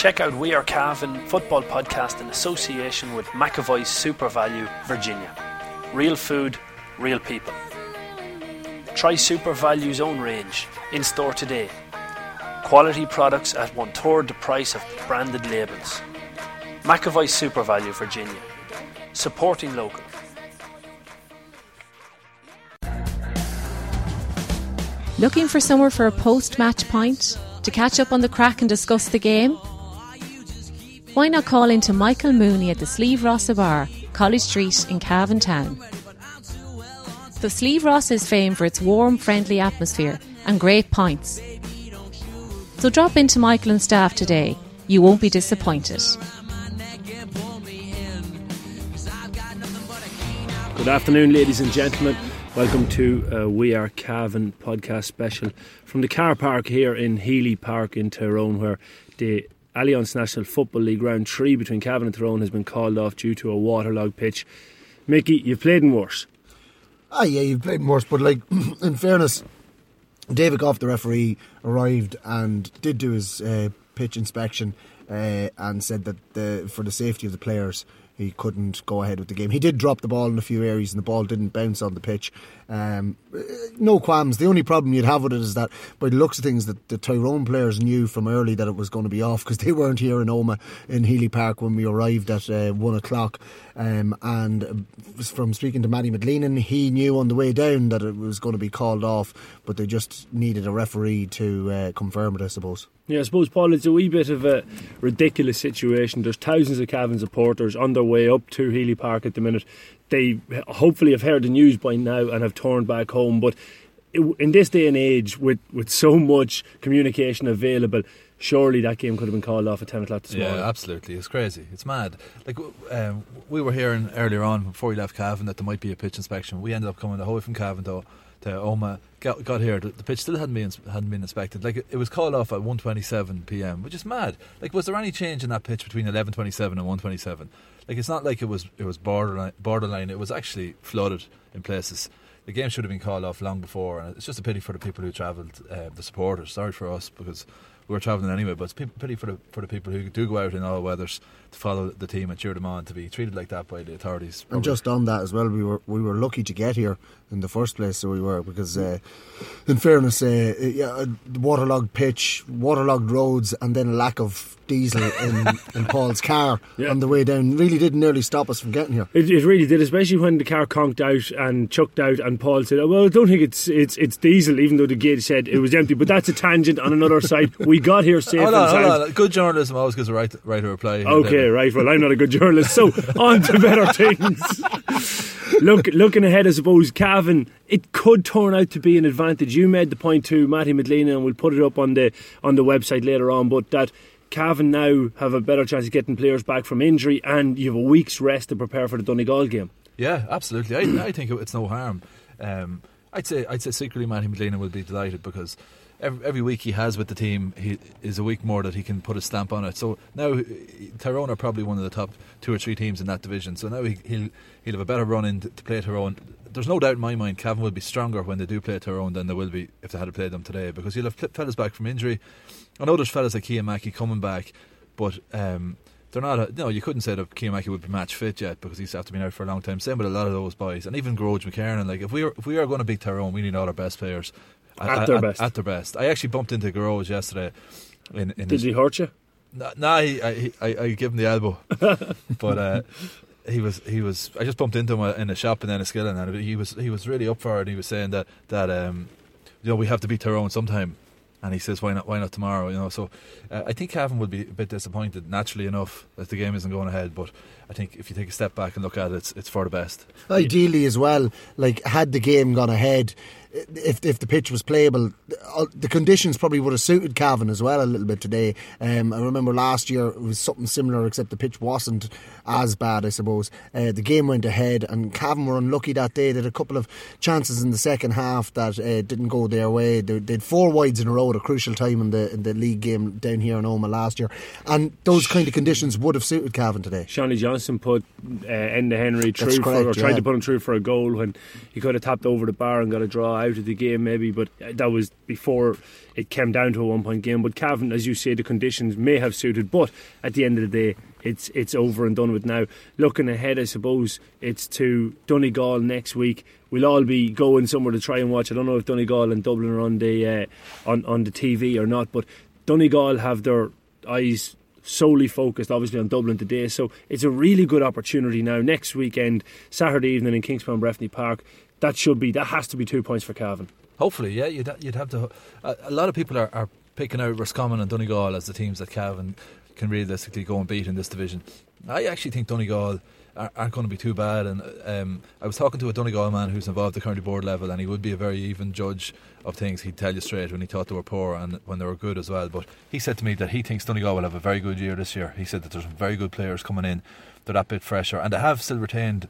Check out We Are Cavan football podcast in association with McAvoy SuperValu, Virginia. Real food, real people. Try SuperValu's own range in store today. Quality products at one third the price of branded labels. McAvoy SuperValu, Virginia. Supporting local. Looking for somewhere for a post match pint? To catch up on the crack and discuss the game? Why not call into Michael Mooney at the Sleeve Rossa Bar, College Street in Cavan Town? The Sleeve Rossa is famed for its warm, friendly atmosphere and great pints. So drop into Michael and staff today. You won't be disappointed. Good afternoon, ladies and gentlemen. Welcome to uh, We Are Cavan podcast special from the car park here in Healy Park in Tyrone, where the Allianz National Football League round three between Cavan and Tyrone has been called off due to a waterlogged pitch. Mickey, you've played in worse. Ah, yeah, you've played in worse, but like in fairness, David Gough, the referee, arrived and did do his uh, pitch inspection uh, and said that the, for the safety of the players, he couldn't go ahead with the game. He did drop the ball in a few areas and the ball didn't bounce on the pitch. Um, no qualms. The only problem you'd have with it is that, by the looks of things, that the Tyrone players knew from early that it was going to be off because they weren't here in Omagh in Healy Park when we arrived at uh, one o'clock. Um, and from speaking to Matty McGleenan, he knew on the way down that it was going to be called off, but they just needed a referee to uh, confirm it, I suppose. Yeah, I suppose, Paul, it's a wee bit of a ridiculous situation. There's thousands of Cavan supporters on their way up to Healy Park at the minute. They hopefully have heard the news by now and have turned back home. But in this day and age, with, with so much communication available, surely that game could have been called off at 10 o'clock this morning. Yeah, absolutely. It's crazy. It's mad. Like um, We were hearing earlier on, before we left Cavan, that there might be a pitch inspection. We ended up coming the whole way from Cavan to, to Omagh. Got, got here, the, the, pitch still hadn't been hadn't been inspected. Like it, it was called off at 1:27 p.m., which is mad. Like, was there any change in that pitch between 11:27 and 1:27? Like, it's not like it was it was borderline. Borderline. It was actually flooded in places. The game should have been called off long before, and it's just a pity for the people who travelled, uh, the supporters. Sorry for us because we were travelling anyway. But it's pity for the for the people who do go out in all weathers to follow the team and cheer them on to be treated like that by the authorities. Probably. And just on that as well, we were we were lucky to get here in the first place. So we were because, uh, in fairness, uh, yeah, waterlogged pitch, waterlogged roads, and then a lack of diesel in, in Paul's car yeah. on the way down really did nearly stop us from getting here. It, it, really did, especially when the car conked out and chucked out, and Paul said, oh, "Well, I don't think it's it's it's diesel," even though the gate said it was empty. But that's a tangent on another side. We got here safe. Hold on, hold on. Good journalism always gives a right right to reply. Okay, right. Well, I'm not a good journalist, so on to better things. Look, looking ahead, I suppose Cavan, it could turn out to be an advantage. You made the point to Matty McGleenan, and we'll put it up on the on the website later on. But that Cavan now have a better chance of getting players back from injury, and you have a week's rest to prepare for the Donegal game. Yeah, absolutely. I, I think it's no harm. Um, I'd say I'd say secretly Matty McGleenan will be delighted because every, every week he has with the team he is a week more that he can put a stamp on it. So now Tyrone are probably one of the top two or three teams in that division. So now he, will he'll have a better run in to, to play Tyrone. There's no doubt in my mind Cavan will be stronger when they do play Tyrone than they will be if they had to play them today because he'll have fellas back from injury. I know there's fellas like Mackey coming back, but. Um, they're not. A, no, you couldn't say that Mackey would be match fit yet because he's after been out for a long time. Same with a lot of those boys, and even Gearóid McKiernan. Like if we are if we are going to beat Tyrone, we need all our best players at, their best. At their best. I actually bumped into Gearóid yesterday. In, in Did his, he hurt you? No, nah, he, I, I, I gave him the elbow, but uh, he was he was. I just bumped into him uh, in a shop in Enniskillen, and he was he was really up for it. And he was saying that that um, you know we have to beat Tyrone sometime, and he says why not why not tomorrow? You know, so uh, I think Cavan would be a bit disappointed naturally enough that the game isn't going ahead, but I think if you take a step back and look at it, it's, it's for the best. Ideally, as well, like had the game gone ahead if if the pitch was playable, the conditions probably would have suited Cavan as well a little bit today. Um, I remember last year it was something similar, except the pitch wasn't as bad, I suppose. Uh, the game went ahead, and Cavan were unlucky that day. They had a couple of chances in the second half that uh, didn't go their way. They, they, four wides in a row at a crucial time in the in the league game down here in Omagh last year, and those kind of conditions would have suited Cavan today. Seanie Johnston put uh, Enda Henry through, correct, for, or tried yeah. to put him through for a goal when he could have tapped over the bar and got a draw out of the game, maybe, but that was before it came down to a one point game. But Cavan, as you say, the conditions may have suited, but at the end of the day, it's it's over and done with now. Looking ahead, I suppose it's to Donegal next week. We'll all be going somewhere to try and watch. I don't know if Donegal and Dublin are on the uh, on on the TV or not, but Donegal have their eyes solely focused obviously on Dublin today so it's a really good opportunity now next weekend Saturday evening in Kingspan Breffni Park that should be that has to be two points for Cavan Hopefully, yeah, you'd you'd have to. A, a lot of people are, are picking out Roscommon and Donegal as the teams that Cavan can realistically go and beat in this division. I actually think Donegal aren't going to be too bad. And um, I was talking to a Donegal man who's involved at the county board level, and he would be a very even judge of things. He'd tell you straight when he thought they were poor and when they were good as well. But he said to me that he thinks Donegal will have a very good year this year. He said that there's some very good players coming in. They're that bit fresher, and they have still retained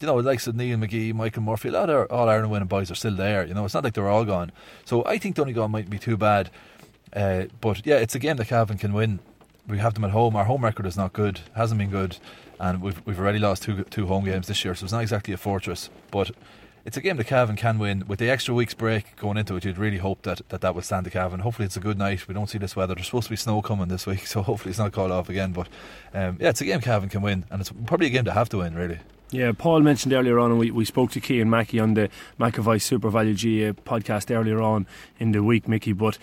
you know, like Neil McGee, Michael Murphy, a lot of All Ireland winning boys are still there. You know, it's not like they're all gone. So I think Donegal might be too bad. Uh, but yeah, it's a game that Cavan can win. We have them at home. Our home record is not good, hasn't been good, and we've we've already lost two two home games this year, so it's not exactly a fortress. But it's a game that Cavan can win. With the extra week's break going into it, you'd really hope that that, that would stand to Cavan. Hopefully, it's a good night. We don't see this weather. There's supposed to be snow coming this week, so hopefully it's not called off again. But um, yeah, it's a game Cavan can win, and it's probably a game to have to win, really. Yeah, Paul mentioned earlier on, and we, we spoke to Cian Mackey on the McAvoy SuperValu GA podcast earlier on in the week, Mickey. But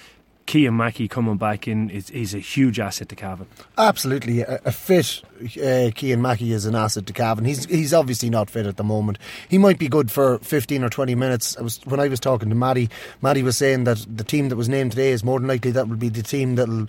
Cian Mackey coming back in is, is a huge asset to Cavan. Absolutely, a, a fit uh, Cian Mackey is an asset to Cavan. He's he's obviously not fit at the moment. He might be good for fifteen or twenty minutes. I was when I was talking to Maddie. Maddie was saying that the team that was named today is more than likely that will be the team that'll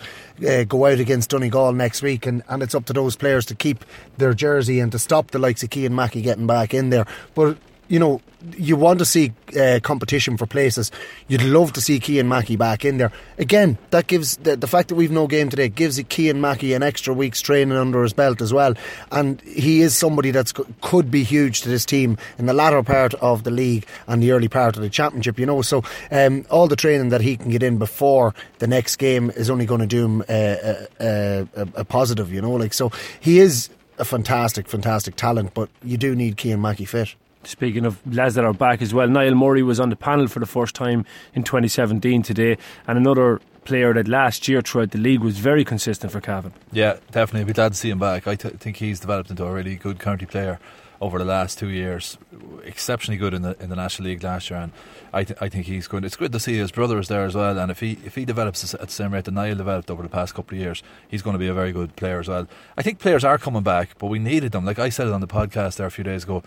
uh, go out against Donegal next week, and, and it's up to those players to keep their jersey and to stop the likes of Cian Mackey getting back in there. But you know, you want to see uh, competition for places. You'd love to see Cian Mackey back in there. Again, that gives the, the fact that we've no game today gives Cian Mackey an extra week's training under his belt as well. And he is somebody that could be huge to this team in the latter part of the league and the early part of the championship. You know, so um, all the training that he can get in before the next game is only going to do him uh, uh, a, a positive. You know, like so he is a fantastic, fantastic talent, but you do need Cian Mackey fit. Speaking of lads that are back as well, Niall Murray was on the panel for the first time in 2017 today, and another player that last year throughout the league was very consistent for Cavan. Yeah, definitely. I'd Be glad to see him back. I th- think he's developed into a really good county player over the last two years. Exceptionally good in the in the National League last year, and I, th- I think he's good. It's good to see his brother is there as well, and if he if he develops at the same rate that Niall developed over the past couple of years, he's going to be a very good player as well. I think players are coming back, but we needed them. Like I said it on the podcast there a few days ago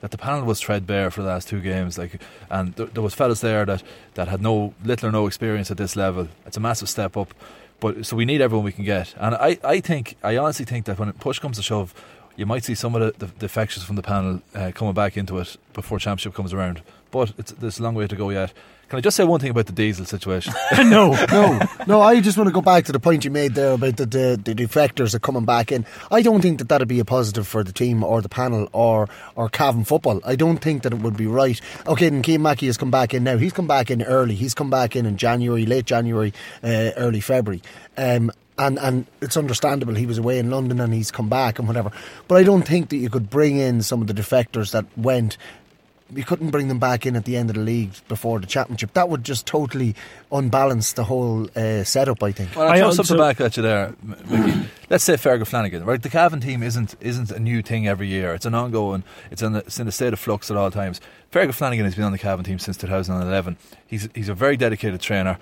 that the panel was threadbare for the last two games. Like, and th- there was fellas there that, that had no little or no experience at this level. It's a massive step up, but so we need everyone we can get. And I, I think I honestly think that when push comes to shove, you might see some of the, the defections from the panel uh, coming back into it before championship comes around. But there's a long way to go yet. Can I just say one thing about the diesel situation? no, no, no. I just want to go back to the point you made there about the, the, the defectors are coming back in. I don't think that that'd be a positive for the team or the panel or or Cavan football. I don't think that it would be right. Okay, and Cian Mackey has come back in now. He's come back in early. He's come back in in January, late January, uh, early February. Um, and and it's understandable he was away in London and he's come back and whatever. But I don't think that you could bring in some of the defectors that went you couldn't bring them back in at the end of the league before the championship. That would just totally unbalance the whole uh, setup. I think. Well, I'll throw something back at you there, Mickey. Let's say Fergal Flanagan, right? The Cavan team isn't isn't a new thing every year. It's an ongoing. It's in, a, it's in a state of flux at all times. Fergal Flanagan has been on the Cavan team since 2011. He's he's a very dedicated trainer.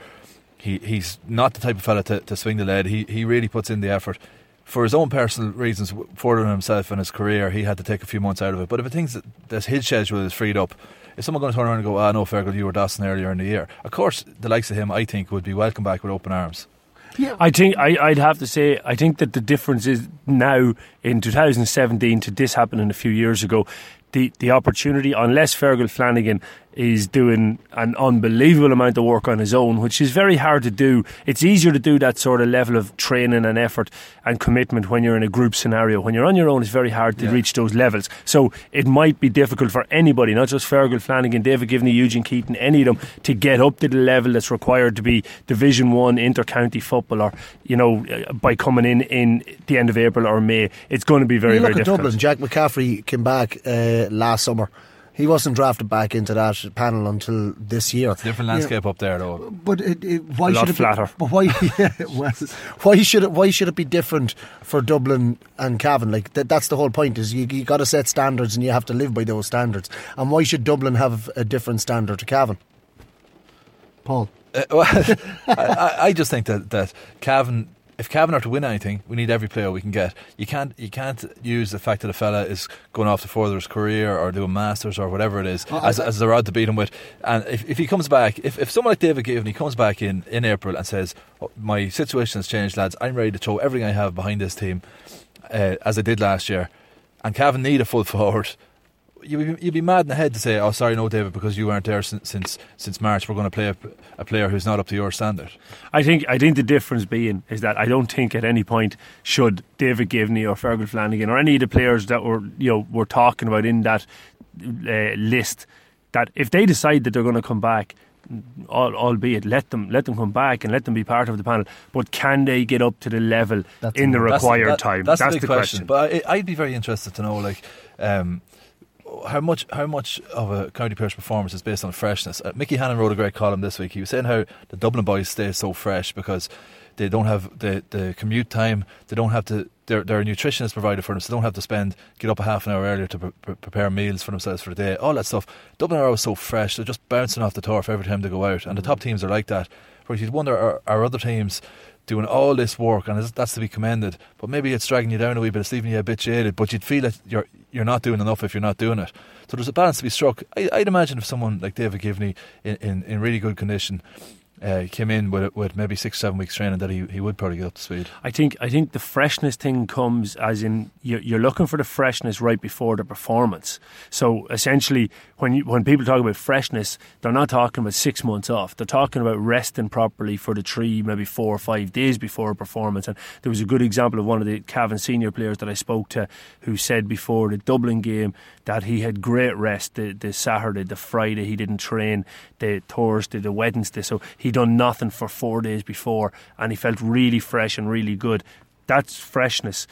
He he's not the type of fella to, to swing the lead. He he really puts in the effort for his own personal reasons, furthering himself and his career, he had to take a few months out of it. But if it thinks that, that his schedule is freed up, is someone going to turn around and go, ah, no, Fergal, you were Dawson earlier in the year? Of course, the likes of him, I think, would be welcome back with open arms. Yeah. I think I, would have to say I think that the difference is now in 2017 to this happening a few years ago. The the opportunity, unless Fergal Flanagan is doing an unbelievable amount of work on his own, which is very hard to do. It's easier to do that sort of level of training and effort and commitment when you're in a group scenario. When you're on your own, it's very hard to yeah. reach those levels. So it might be difficult for anybody, not just Fergal Flanagan, David Givney, Eugene Keating, any of them, to get up to the level that's required to be Division One inter-county football, or you know, by coming in in the end of April or May. It's going to be very, you very look difficult. At Dublin, Jack McCaffrey came back uh, last summer He wasn't drafted back into that panel until this year. Different landscape up there, though. But it, it, why A lot should it flatter. Be, but why? Yeah, well, why should it? Why should it be different for Dublin and Cavan? Like that, that's the whole point. Is you, you got to set standards and you have to live by those standards. And why should Dublin have a different standard to Cavan? Paul. Uh, well, I, I- I just think that that Cavan, if Cavan are to win anything, we need every player we can get. You can't you can't use the fact that a fella is going off to further his career or doing masters or whatever it is as, as the rod to beat him with. And if, if he comes back, if, if someone like David Givney comes back in in April and says, oh, "My situation has changed, lads. I'm ready to throw everything I have behind this team, uh, as I did last year," and Cavan need a full forward. You'd be, you'd be mad in the head to say, "Oh, sorry, no, David, because you weren't there since since, since March. We're going to play a, a player who's not up to your standard." I think I think the difference being is that I don't think at any point should David Givney or Fergal Flanagan or any of the players that were you know we're talking about in that uh, list that if they decide that they're going to come back, al- albeit let them let them come back and let them be part of the panel, but can they get up to the level That's in the the- That's- required that- time? That's, the big the question. But I, I'd be very interested to know, like, um, how much how much of a County Player's performance is based on freshness. Uh, Mickey Hannon wrote a great column this week. He was saying how the Dublin boys stay so fresh because they don't have the, the commute time. They don't have to. Their their nutrition is provided for them, so they don't have to spend get up a half an hour earlier to pre- prepare meals for themselves for the day. All that stuff. Dublin are always so fresh. They're just bouncing off the turf every time they go out, and the top teams are like that. Whereas you'd wonder, are, are other teams doing all this work, and that's to be commended. But maybe it's dragging you down a wee bit, it's leaving you a bit jaded. But you'd feel that you're you're not doing enough if you're not doing it. So there's a balance to be struck. I, I'd imagine if someone like David Givney, in, in, in really good condition, uh, came in with with maybe six seven weeks training, that he, he would probably get up to speed. I think I think the freshness thing comes as in you're, you're looking for the freshness right before the performance. So essentially, when you, when people talk about freshness, they're not talking about six months off. They're talking about resting properly for the three, maybe four or five days before a performance. And there was a good example of one of the Cavan senior players that I spoke to who said before the Dublin game that he had great rest the, the Saturday, the Friday he didn't train, the Thursday, the Wednesday. So he done nothing for four days before, and he felt really fresh and really good. That's freshness.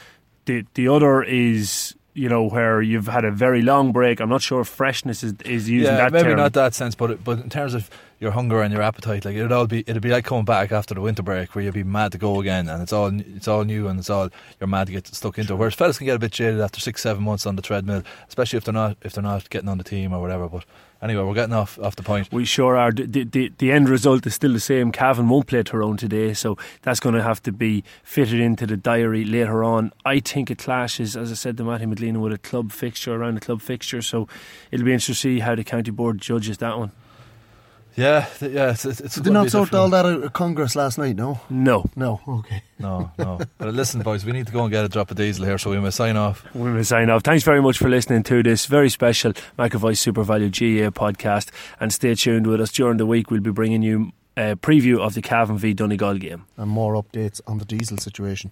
The the other is you know where you've had a very long break. I'm not sure if freshness is, is using yeah, that maybe term. not that sense, but but in terms of your hunger and your appetite, like it'd all be it'd be like coming back after the winter break where you'd be mad to go again, and it's all it's all new and it's all you're mad to get stuck into. Whereas fellas can get a bit jaded after six seven months on the treadmill, especially if they're not if they're not getting on the team or whatever. But anyway, we're getting off off the point. We sure are. The, the, the end result is still the same. Cavan won't play Tyrone today, so that's going to have to be fitted into the diary later on. I think it clashes, as I said to Matty McGleenan, with a club fixture around a club fixture, so it'll be interesting to see how the county board judges that one. Yeah, th- yeah, it's it's, it's Did they gonna not be sort all that out at Congress last night? No, No, no. Okay. No, no. But listen, boys, we need to go and get a drop of diesel here, so we must sign off. we will sign off. Thanks very much for listening to this very special McAvoy SuperValu GA podcast, and stay tuned with us during the week. We'll be bringing you a preview of the Cavan v Donegal game. And more updates on the diesel situation.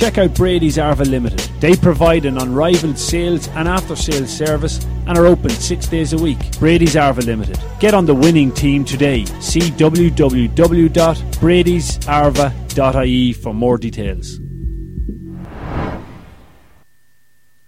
check out Brady's Arva Limited. They provide an unrivaled sales and after sales service and are open six days a week. Brady's Arva Limited. Get on the winning team today. See www.bradysarva.ie for more details.